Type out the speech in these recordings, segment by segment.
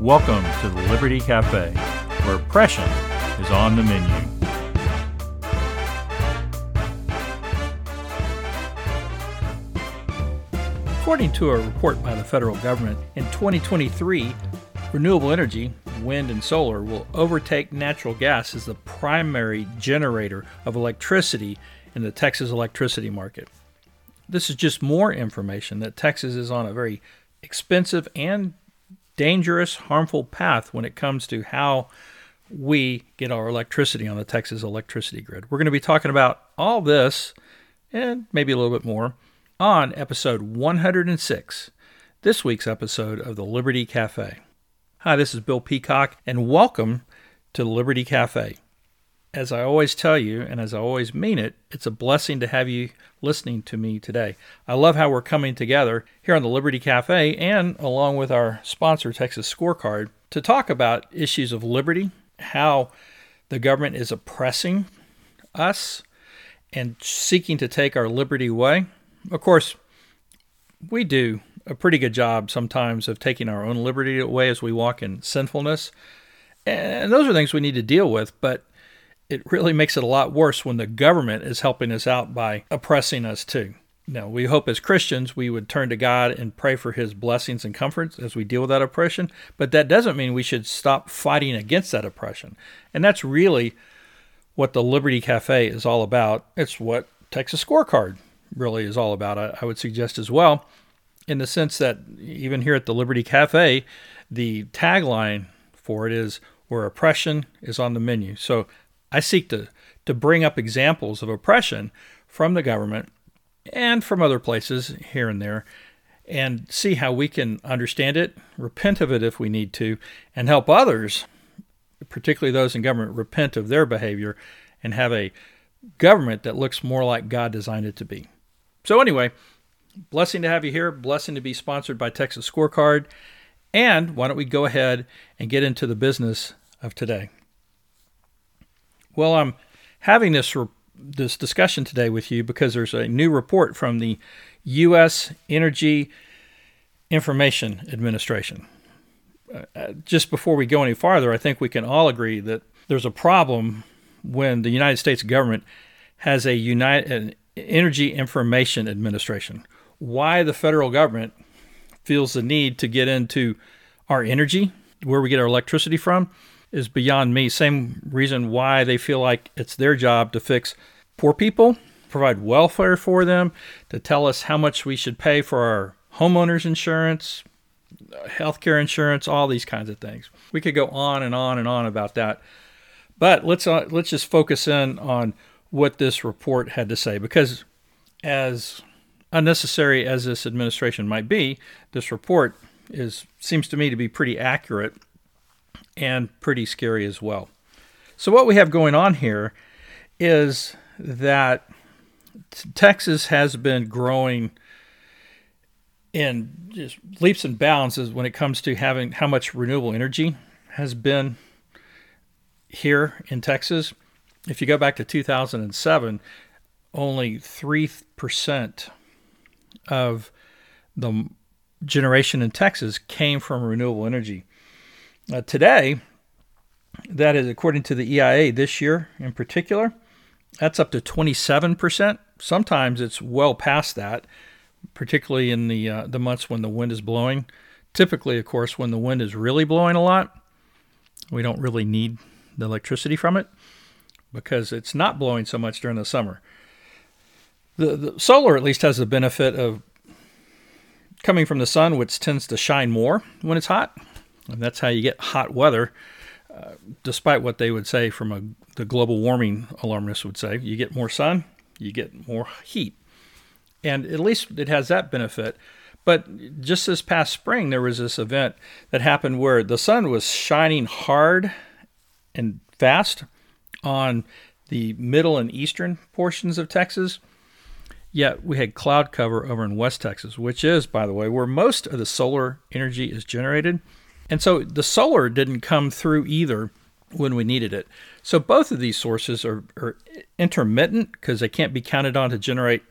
Welcome to the Liberty Cafe, where oppression is on the menu. According to a report by the federal government, in 2023, renewable energy, wind and solar, will overtake natural gas as the primary generator of electricity in the Texas electricity market. This is just more information that Texas is on a very expensive and dangerous, harmful path when it comes to how we get our electricity on the Texas electricity grid. We're going to be talking about all this and maybe a little bit more on episode 106, this week's episode of the Liberty Cafe. Hi, this is Bill Peacock, and welcome to the Liberty Cafe. As I always tell you, and as I always mean it, it's a blessing to have you listening to me today. I love how we're coming together here on the Liberty Cafe and along with our sponsor, Texas Scorecard, to talk about issues of liberty, how the government is oppressing us and seeking to take our liberty away. Of course, we do a pretty good job sometimes of taking our own liberty away as we walk in sinfulness. And those are things we need to deal with, but it really makes it a lot worse when the government is helping us out by oppressing us too. Now, we hope as Christians we would turn to God and pray for his blessings and comforts as we deal with that oppression, but that doesn't mean we should stop fighting against that oppression. And that's really what the Liberty Cafe is all about. It's what Texas Scorecard really is all about, I, would suggest as well, in the sense that even here at the Liberty Cafe, the tagline for it is where oppression is on the menu. So I seek to, to bring up examples of oppression from the government and from other places here and there and see how we can understand it, repent of it if we need to, and help others, particularly those in government, repent of their behavior and have a government that looks more like God designed it to be. So, anyway, blessing to have you here, blessing to be sponsored by Texas Scorecard. And why don't we go ahead and get into the business of today? Well, I'm having this re- this discussion today with you because there's a new report from the U.S. Energy Information Administration. Uh, just before we go any farther, I think we can all agree that there's a problem when the United States government has a United an Energy Information Administration. Why the federal government feels the need to get into our energy, where we get our electricity from, is beyond me. Same reason why they feel like it's their job to fix poor people, provide welfare for them, to tell us how much we should pay for our homeowners insurance, healthcare insurance, all these kinds of things. We could go on and on and on about that. But let's uh, let's just focus in on what this report had to say because as unnecessary as this administration might be, this report is seems to me to be pretty accurate and pretty scary as well. So, what we have going on here is that Texas has been growing in just leaps and bounds when it comes to having how much renewable energy has been here in Texas. If you go back to 2007, only 3% of the generation in Texas came from renewable energy. Uh, today, that is according to the EIA this year in particular, that's up to 27%. Sometimes it's well past that, particularly in the uh, the months when the wind is blowing. Typically, of course, when the wind is really blowing a lot, we don't really need the electricity from it because it's not blowing so much during the summer. The, the solar at least has the benefit of coming from the sun, which tends to shine more when it's hot. And that's how you get hot weather, uh, despite what they would say from a, the global warming alarmists would say. You get more sun, you get more heat. And at least it has that benefit. But just this past spring, there was this event that happened where the sun was shining hard and fast on the middle and eastern portions of Texas. Yet we had cloud cover over in West Texas, which is, by the way, where most of the solar energy is generated. And so the solar didn't come through either when we needed it. So both of these sources are, are intermittent because they can't be counted on to generate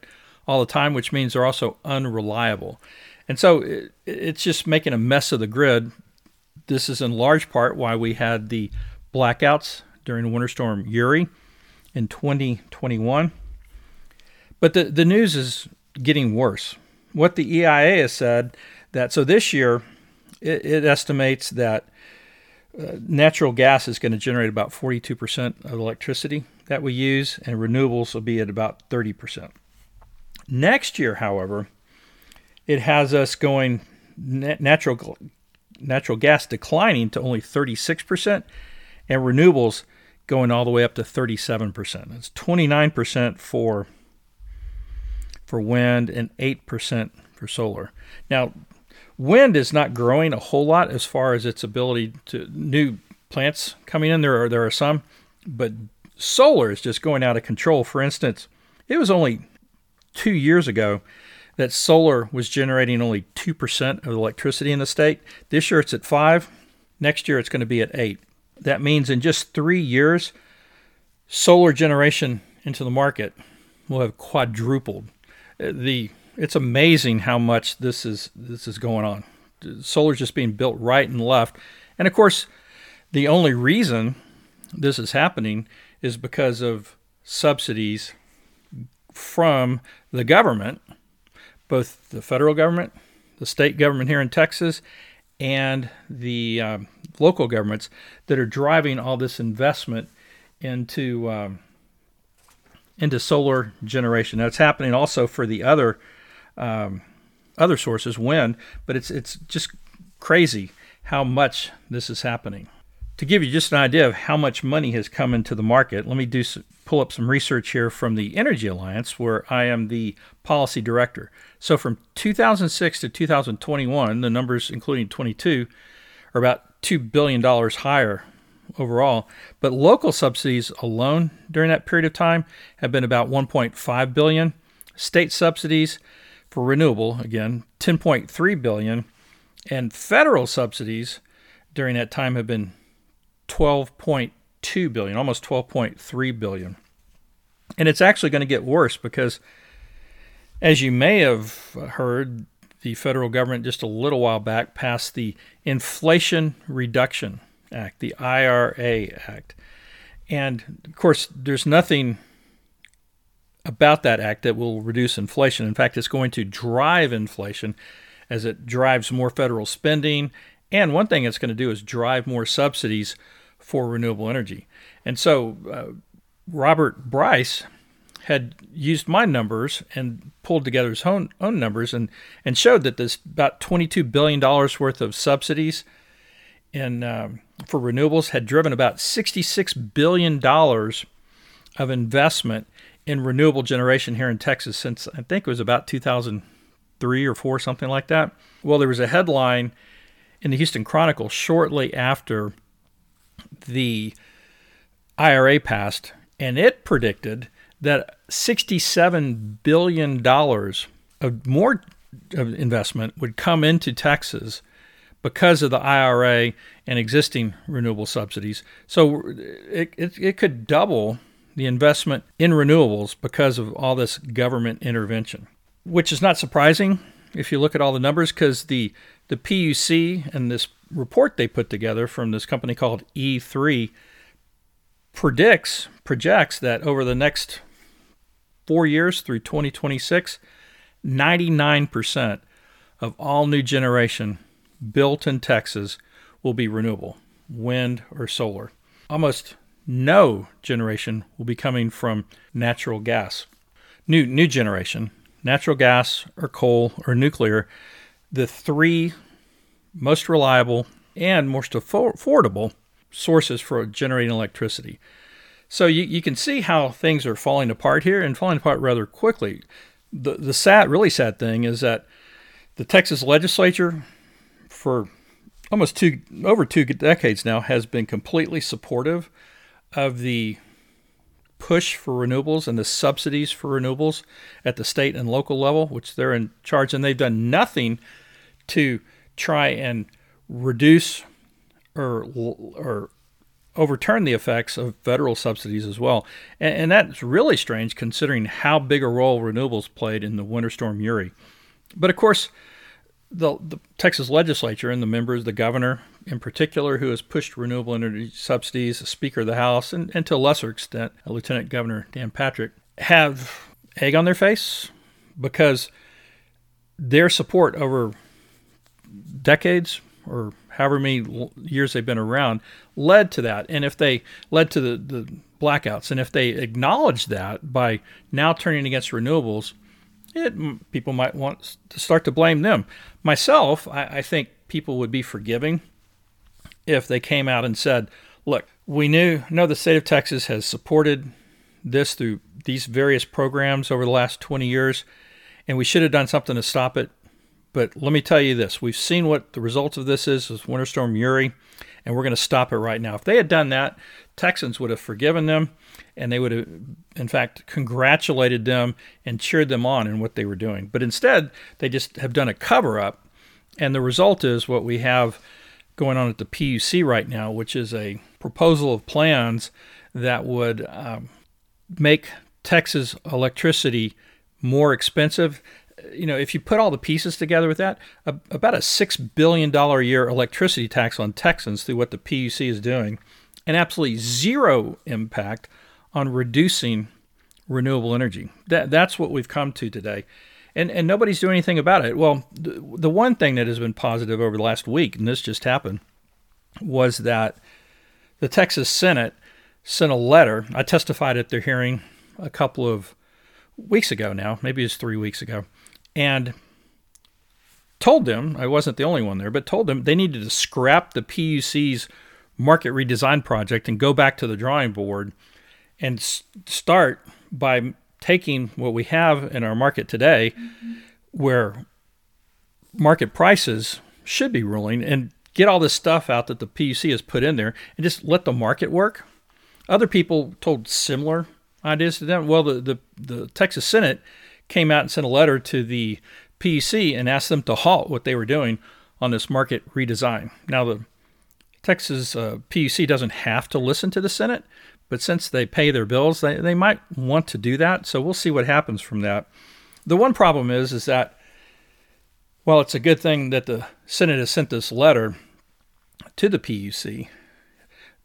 all the time, which means they're also unreliable. And so it, it's just making a mess of the grid this is in large part why we had the blackouts during Winter Storm Uri in 2021. But the, the news is getting worse. What the EIA has said that so this year it, it estimates that uh, natural gas is going to generate about 42% of electricity that we use, and renewables will be at about 30%. Next year, however, it has us going natural natural gas declining to only 36%, and renewables going all the way up to 37%. It's 29% for for wind and 8% for solar. Now, wind is not growing a whole lot as far as its ability to new plants coming in. There are there are some, but solar is just going out of control. For instance, it was only two years ago that solar was generating only 2% of electricity in the state. This year it's at 5. Next year it's going to be at 8. That means in just 3 years solar generation into the market will have quadrupled. Uh, the it's amazing how much this is this is going on. Solar's just being built right and left. And of course, the only reason this is happening is because of subsidies from the government both the federal government, the state government here in Texas, and the um, local governments that are driving all this investment into um, into solar generation. Now it's happening also for the other um, other sources, wind, but it's it's just crazy how much this is happening. To give you just an idea of how much money has come into the market, let me do pull up some research here from the Energy Alliance, where I am the policy director. So from 2006 to 2021, the numbers, including 22, are about $2 billion higher overall. But local subsidies alone during that period of time have been about 1.5 billion. State subsidies for renewable, again, 10.3 billion. And federal subsidies during that time have been 12.2 billion, almost 12.3 billion. And it's actually going to get worse because as you may have heard, the federal government just a little while back passed the Inflation Reduction Act, the IRA Act. And of course, there's nothing about that act that will reduce inflation. In fact, it's going to drive inflation as it drives more federal spending. And one thing it's going to do is drive more subsidies for renewable energy. And so uh, Robert Bryce had used my numbers and pulled together his own, own numbers and, and showed that there's about $22 billion worth of subsidies in, um, for renewables had driven about $66 billion of investment in renewable generation here in Texas since I think it was about 2003 or 4, something like that. Well, there was a headline in the Houston Chronicle shortly after the IRA passed, and it predicted that $67 billion of more investment would come into Texas because of the IRA and existing renewable subsidies. So it, it, it, could double the investment in renewables because of all this government intervention, which is not surprising if you look at all the numbers because the, the PUC and this report they put together from this company called E3 predicts, projects that over the next four years through 2026, 99% of all new generation built in Texas will be renewable, wind or solar. Almost no generation will be coming from natural gas. New new generation, natural gas or coal or nuclear, the three most reliable, and most affordable sources for generating electricity. So you, you can see how things are falling apart here and falling apart rather quickly. The, the sad, really sad thing is that the Texas legislature, for almost two, over two decades now, has been completely supportive of the push for renewables and the subsidies for renewables at the state and local level, which they're in charge, and they've done nothing to try and reduce or or overturn the effects of federal subsidies as well. And, and, that's really strange considering how big a role renewables played in the winter storm Uri. But of course, the, the Texas legislature and the members, the governor in particular, who has pushed renewable energy subsidies, the Speaker of the House, and, and to a lesser extent, uh, Lieutenant Governor Dan Patrick, have egg on their face because their support over decades or however many years they've been around led to that. And if they led to the, the blackouts, and if they acknowledge that by now turning against renewables, it, people might want to start to blame them. Myself, I, I think people would be forgiving if they came out and said, look, we knew know the state of Texas has supported this through these various programs over the last 20 years, and we should have done something to stop it. But let me tell you this: we've seen what the results of this is with Winter Storm Uri, and we're going to stop it right now. If they had done that, Texans would have forgiven them, and they would have, in fact, congratulated them and cheered them on in what they were doing. But instead, they just have done a cover up, and the result is what we have going on at the PUC right now, which is a proposal of plans that would um, make Texas electricity more expensive. You know, if you put all the pieces together with that, a, about a six billion dollar a year electricity tax on Texans through what the PUC is doing, and absolutely zero impact on reducing renewable energy. That that's what we've come to today and and nobody's doing anything about it. Well, the, the one thing that has been positive over the last week, and this just happened, was that the Texas Senate sent a letter. I testified at their hearing a couple of weeks ago now, maybe it's three weeks ago, and told them I wasn't the only one there, but told them they needed to scrap the PUC's market redesign project and go back to the drawing board and start by taking what we have in our market today, mm-hmm. where market prices should be ruling, and get all this stuff out that the PUC has put in there and just let the market work. Other people told similar ideas to them. Well, the, the, the Texas Senate came out and sent a letter to the PUC and asked them to halt what they were doing on this market redesign. Now, the Texas uh, PUC doesn't have to listen to the Senate, but since they pay their bills, they, they might want to do that. So we'll see what happens from that. The one problem is is that well, it's a good thing that the Senate has sent this letter to the PUC.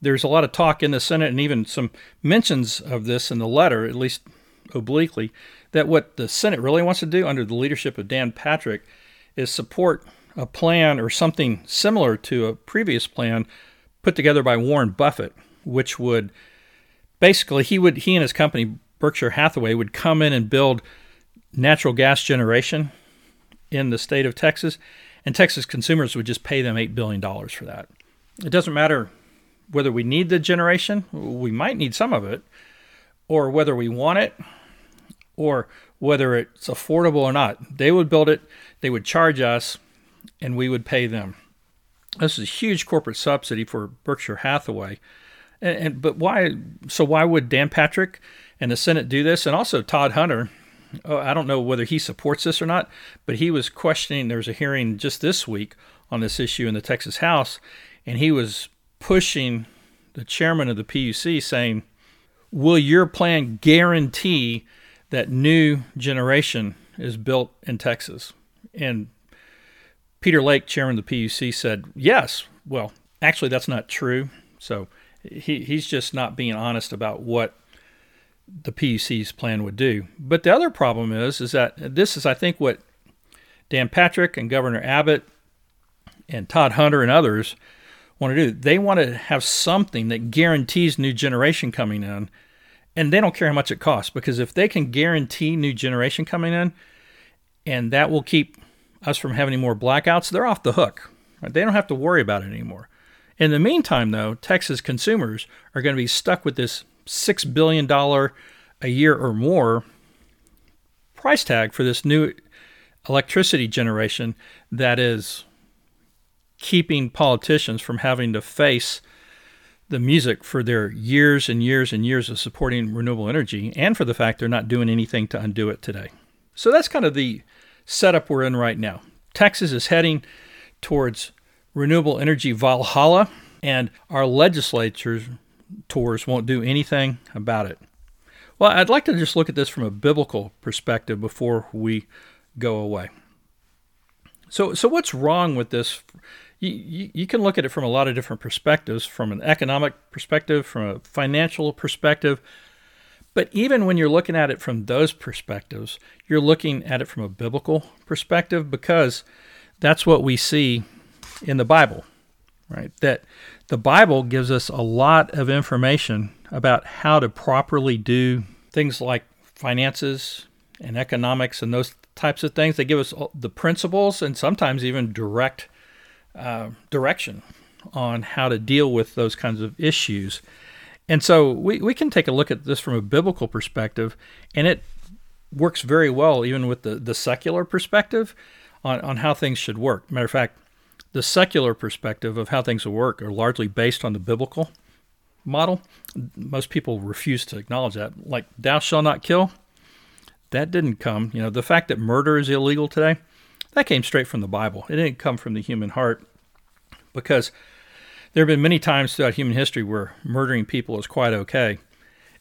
There's a lot of talk in the Senate and even some mentions of this in the letter, at least obliquely, that what the Senate really wants to do under the leadership of Dan Patrick is support a plan or something similar to a previous plan put together by Warren Buffett, which would basically he would he and his company Berkshire Hathaway would come in and build natural gas generation in the state of Texas, and Texas consumers would just pay them eight billion dollars for that. It doesn't matter whether we need the generation, we might need some of it, or whether we want it, or whether it's affordable or not. They would build it, they would charge us, and we would pay them. This is a huge corporate subsidy for Berkshire Hathaway and, and, but why? So why would Dan Patrick and the Senate do this? And also Todd Hunter. Oh, I don't know whether he supports this or not, but he was questioning. There was a hearing just this week on this issue in the Texas House, and he was pushing the chairman of the PUC, saying, "Will your plan guarantee that new generation is built in Texas?" And Peter Lake, chairman of the PUC, said, "Yes." Well, actually, that's not true. So he, he's just not being honest about what the PUC's plan would do. But the other problem is is that this is I think what Dan Patrick and Governor Abbott and Todd Hunter and others want to do. They want to have something that guarantees new generation coming in, and they don't care how much it costs because if they can guarantee new generation coming in, and that will keep us from having any more blackouts, they're off the hook. Right? They don't have to worry about it anymore. In the meantime, though, Texas consumers are going to be stuck with this $6 billion a year or more price tag for this new electricity generation that is keeping politicians from having to face the music for their years and years and years of supporting renewable energy and for the fact they're not doing anything to undo it today. So that's kind of the setup we're in right now. Texas is heading towards renewable energy Valhalla, and our legislatures tours won't do anything about it. Well, I'd like to just look at this from a biblical perspective before we go away. So, so what's wrong with this? You, you, you can look at it from a lot of different perspectives from an economic perspective, from a financial perspective. But even when you're looking at it from those perspectives, you're looking at it from a biblical perspective because that's what we see in the Bible, right? That the Bible gives us a lot of information about how to properly do things like finances and economics and those types of things. They give us the principles and sometimes even direct uh, direction on how to deal with those kinds of issues. And so we, we can take a look at this from a biblical perspective, and it works very well even with the, the secular perspective on, on how things should work. Matter of fact, the secular perspective of how things will work are largely based on the biblical model. Most people refuse to acknowledge that. Like, thou shalt not kill, that didn't come. You know, the fact that murder is illegal today, that came straight from the Bible. It didn't come from the human heart because there have been many times throughout human history where murdering people is quite okay.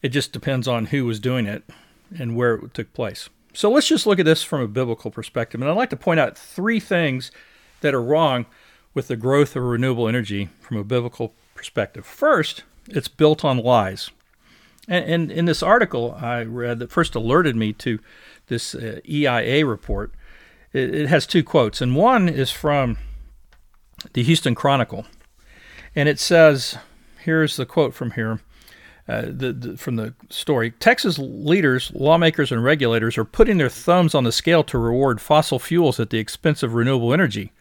It just depends on who was doing it and where it took place. So let's just look at this from a biblical perspective. And I'd like to point out three things that are wrong with the growth of renewable energy from a biblical perspective. First, it's built on lies. And, in this article I read that first alerted me to this uh, EIA report, it has two quotes. And one is from the Houston Chronicle. And it says, here's the quote from here. Uh, the, the, from the story, Texas leaders, lawmakers, and regulators are putting their thumbs on the scale to reward fossil fuels at the expense of renewable energy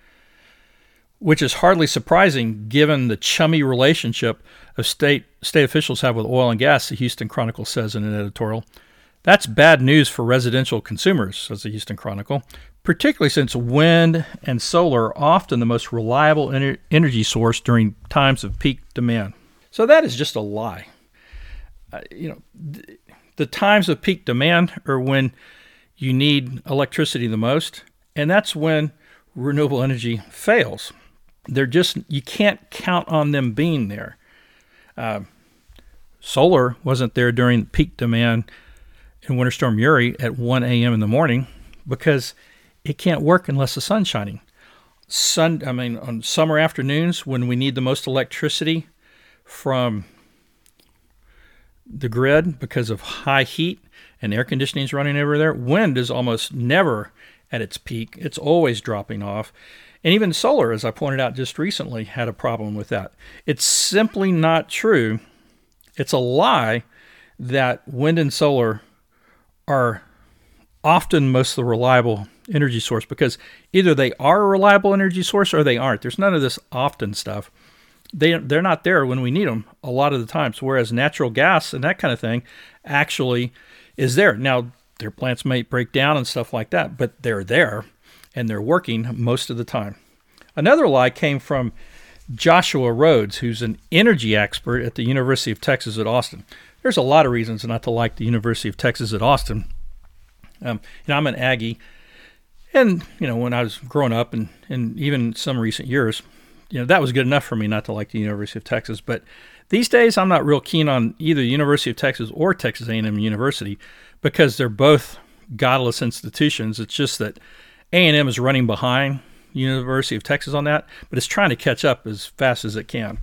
which is hardly surprising given the chummy relationship of state state officials have with oil and gas, the Houston Chronicle says in an editorial. That's bad news for residential consumers, says the Houston Chronicle, particularly since wind and solar are often the most reliable ener- energy source during times of peak demand. So that is just a lie. Uh, you know, th- the times of peak demand are when you need electricity the most, and that's when renewable energy fails they're just you can't count on them being there. Uh, solar wasn't there during peak demand in Winter Storm Uri at 1 a.m. in the morning because it can't work unless the sun's shining. Sun, I mean, on summer afternoons when we need the most electricity from the grid because of high heat and air conditioning is running over there, wind is almost never at its peak. It's always dropping off. And even solar, as I pointed out just recently, had a problem with that. It's simply not true. It's a lie that wind and solar are often most the reliable energy source because either they are a reliable energy source or they aren't. There's none of this often stuff. They they're not there when we need them a lot of the times. Whereas natural gas and that kind of thing actually is there. Now their plants may break down and stuff like that, but they're there and they're working most of the time. Another lie came from Joshua Rhodes, who's an energy expert at the University of Texas at Austin. There's a lot of reasons not to like the University of Texas at Austin. Um, know, I'm an Aggie, and you know, when I was growing up, and and even some recent years, you know, that was good enough for me not to like the University of Texas. But these days, I'm not real keen on either the University of Texas or Texas A&M University because they're both godless institutions. It's just that a&M is running behind University of Texas on that, but it's trying to catch up as fast as it can.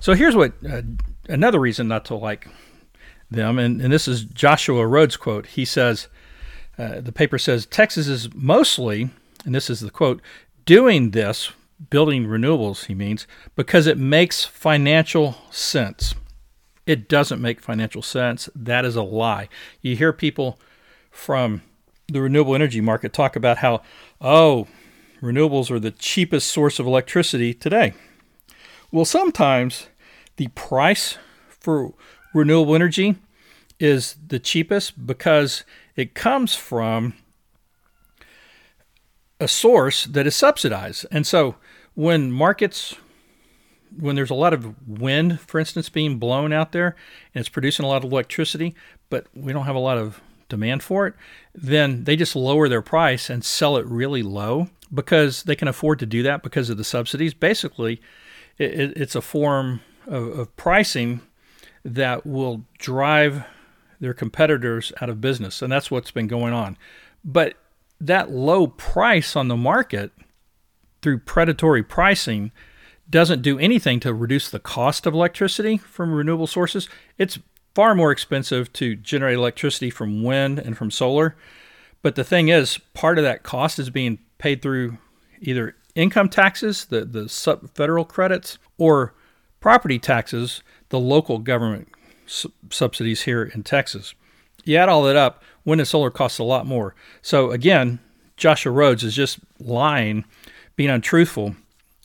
So here's what uh, another reason not to like them, and, and this is Joshua Rhodes' quote. He says, uh, the paper says, Texas is mostly, and this is the quote, doing this, building renewables, he means, because it makes financial sense. It doesn't make financial sense. That is a lie. You hear people from the renewable energy market talk about how, oh, renewables are the cheapest source of electricity today. Well, sometimes the price for renewable energy is the cheapest because it comes from a source that is subsidized. And so when markets when there's a lot of wind, for instance, being blown out there and it's producing a lot of electricity, but we don't have a lot of demand for it, then they just lower their price and sell it really low because they can afford to do that because of the subsidies. Basically, it, it's a form of, of pricing that will drive their competitors out of business, and that's what's been going on. But that low price on the market through predatory pricing doesn't do anything to reduce the cost of electricity from renewable sources. It's far more expensive to generate electricity from wind and from solar. But the thing is, part of that cost is being paid through either income taxes, the, the federal credits, or property taxes, the local government su- subsidies here in Texas. You add all that up, wind and solar costs a lot more. So again, Joshua Rhodes is just lying, being untruthful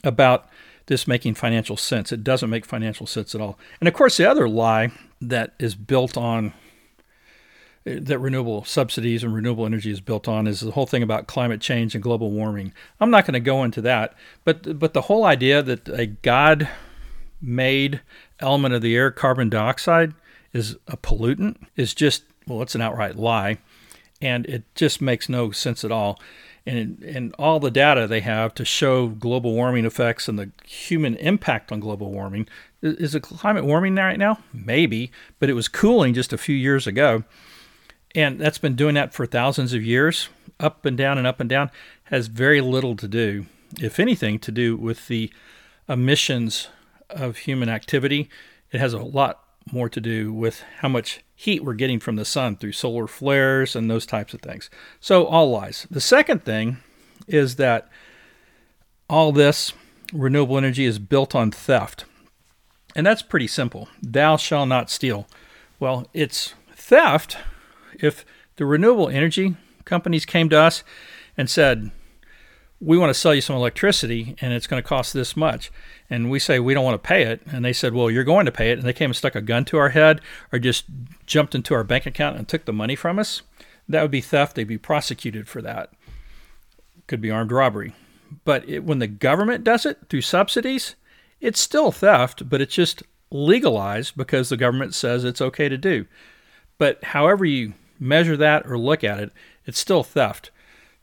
about this making financial sense. It doesn't make financial sense at all. And of course, the other lie that is built on uh, that renewable subsidies and renewable energy is built on is the whole thing about climate change and global warming. I'm not going to go into that, but but the whole idea that a God made element of the air, carbon dioxide, is a pollutant is just well, it's an outright lie, and it just makes no sense at all and and all the data they have to show global warming effects and the human impact on global warming. Is it climate warming right now? Maybe, but it was cooling just a few years ago, and that's been doing that for thousands of years, up and down and up and down. Has very little to do, if anything, to do with the emissions of human activity. It has a lot more to do with how much heat we're getting from the sun through solar flares and those types of things. So, all lies. The second thing is that all this renewable energy is built on theft. And that's pretty simple. Thou shalt not steal. Well, it's theft if the renewable energy companies came to us and said, we want to sell you some electricity and it's going to cost this much. And we say, we don't want to pay it. And they said, well, you're going to pay it. And they came and stuck a gun to our head or just jumped into our bank account and took the money from us. That would be theft. They'd be prosecuted for that. Could be armed robbery. But it, when the government does it through subsidies, it's still theft, but it's just legalized because the government says it's okay to do. But however you measure that or look at it, it's still theft.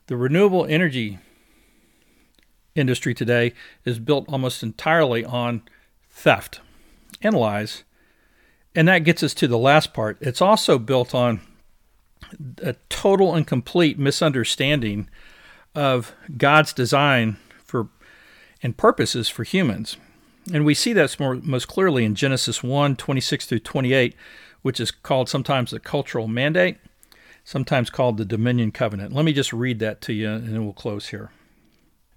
The renewable energy industry today is built almost entirely on theft and lies. And that gets us to the last part. It's also built on a total and complete misunderstanding of God's design for and purposes for humans. And we see that most clearly in Genesis 1 26 through 28, which is called sometimes the cultural mandate, sometimes called the dominion covenant. Let me just read that to you and then we'll close here.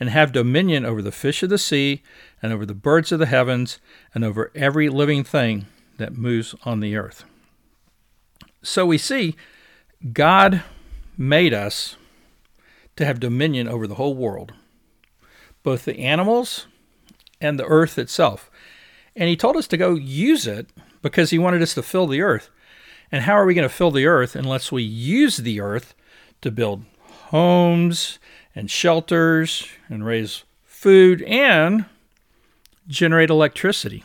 and have dominion over the fish of the sea, and over the birds of the heavens, and over every living thing that moves on the earth. So we see God made us to have dominion over the whole world, both the animals and the earth itself. And He told us to go use it because He wanted us to fill the earth. And how are we going to fill the earth unless we use the earth to build homes and shelters and raise food and generate electricity.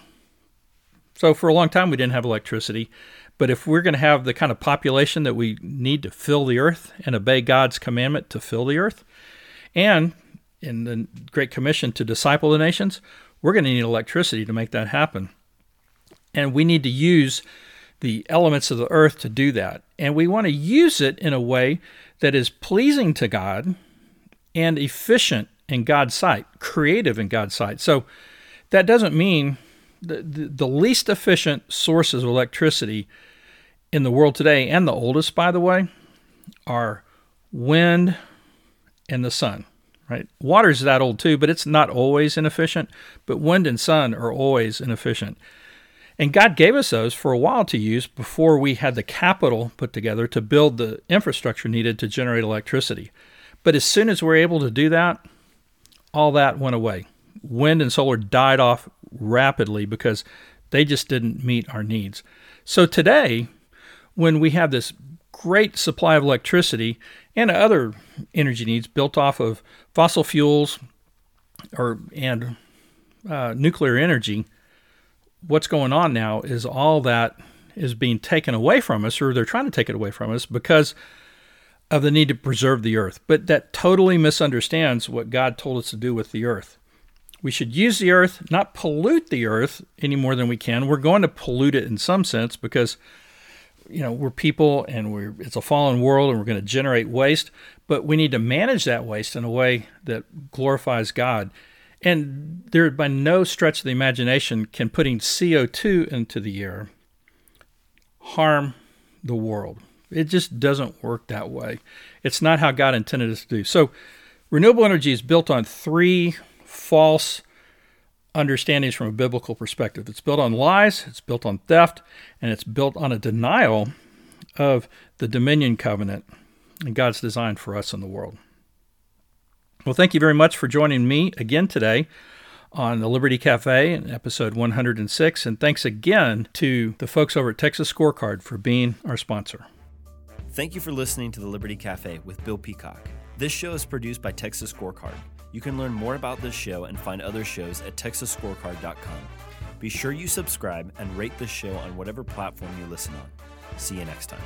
So, for a long time, we didn't have electricity. But if we're going to have the kind of population that we need to fill the earth and obey God's commandment to fill the earth, and in the Great Commission to disciple the nations, we're going to need electricity to make that happen. And we need to use the elements of the earth to do that. And we want to use it in a way that is pleasing to God and efficient in God's sight, creative in God's sight. So that doesn't mean the, the, the, least efficient sources of electricity in the world today, and the oldest, by the way, are wind and the sun. Right? Water is that old too, but it's not always inefficient. But wind and sun are always inefficient. And God gave us those for a while to use before we had the capital put together to build the infrastructure needed to generate electricity. But as soon as we are able to do that, all that went away. Wind and solar died off rapidly because they just didn't meet our needs. So today, when we have this great supply of electricity and other energy needs built off of fossil fuels or and uh, nuclear energy, what's going on now is all that is being taken away from us, or they're trying to take it away from us because of the need to preserve the earth. But that totally misunderstands what God told us to do with the earth. We should use the earth, not pollute the earth any more than we can. We're going to pollute it in some sense because you know we're people and we're it's a fallen world and we're going to generate waste, but we need to manage that waste in a way that glorifies God. And there by no stretch of the imagination can putting CO2 into the air harm the world. It just doesn't work that way. It's not how God intended us to do. So renewable energy is built on three false understandings from a biblical perspective. It's built on lies, it's built on theft, and it's built on a denial of the dominion covenant and God's design for us in the world. Well, thank you very much for joining me again today on the Liberty Cafe in episode 106. And thanks again to the folks over at Texas Scorecard for being our sponsor. Thank you for listening to the Liberty Cafe with Bill Peacock. This show is produced by Texas Scorecard. You can learn more about this show and find other shows at texasscorecard.com. Be sure you subscribe and rate this show on whatever platform you listen on. See you next time.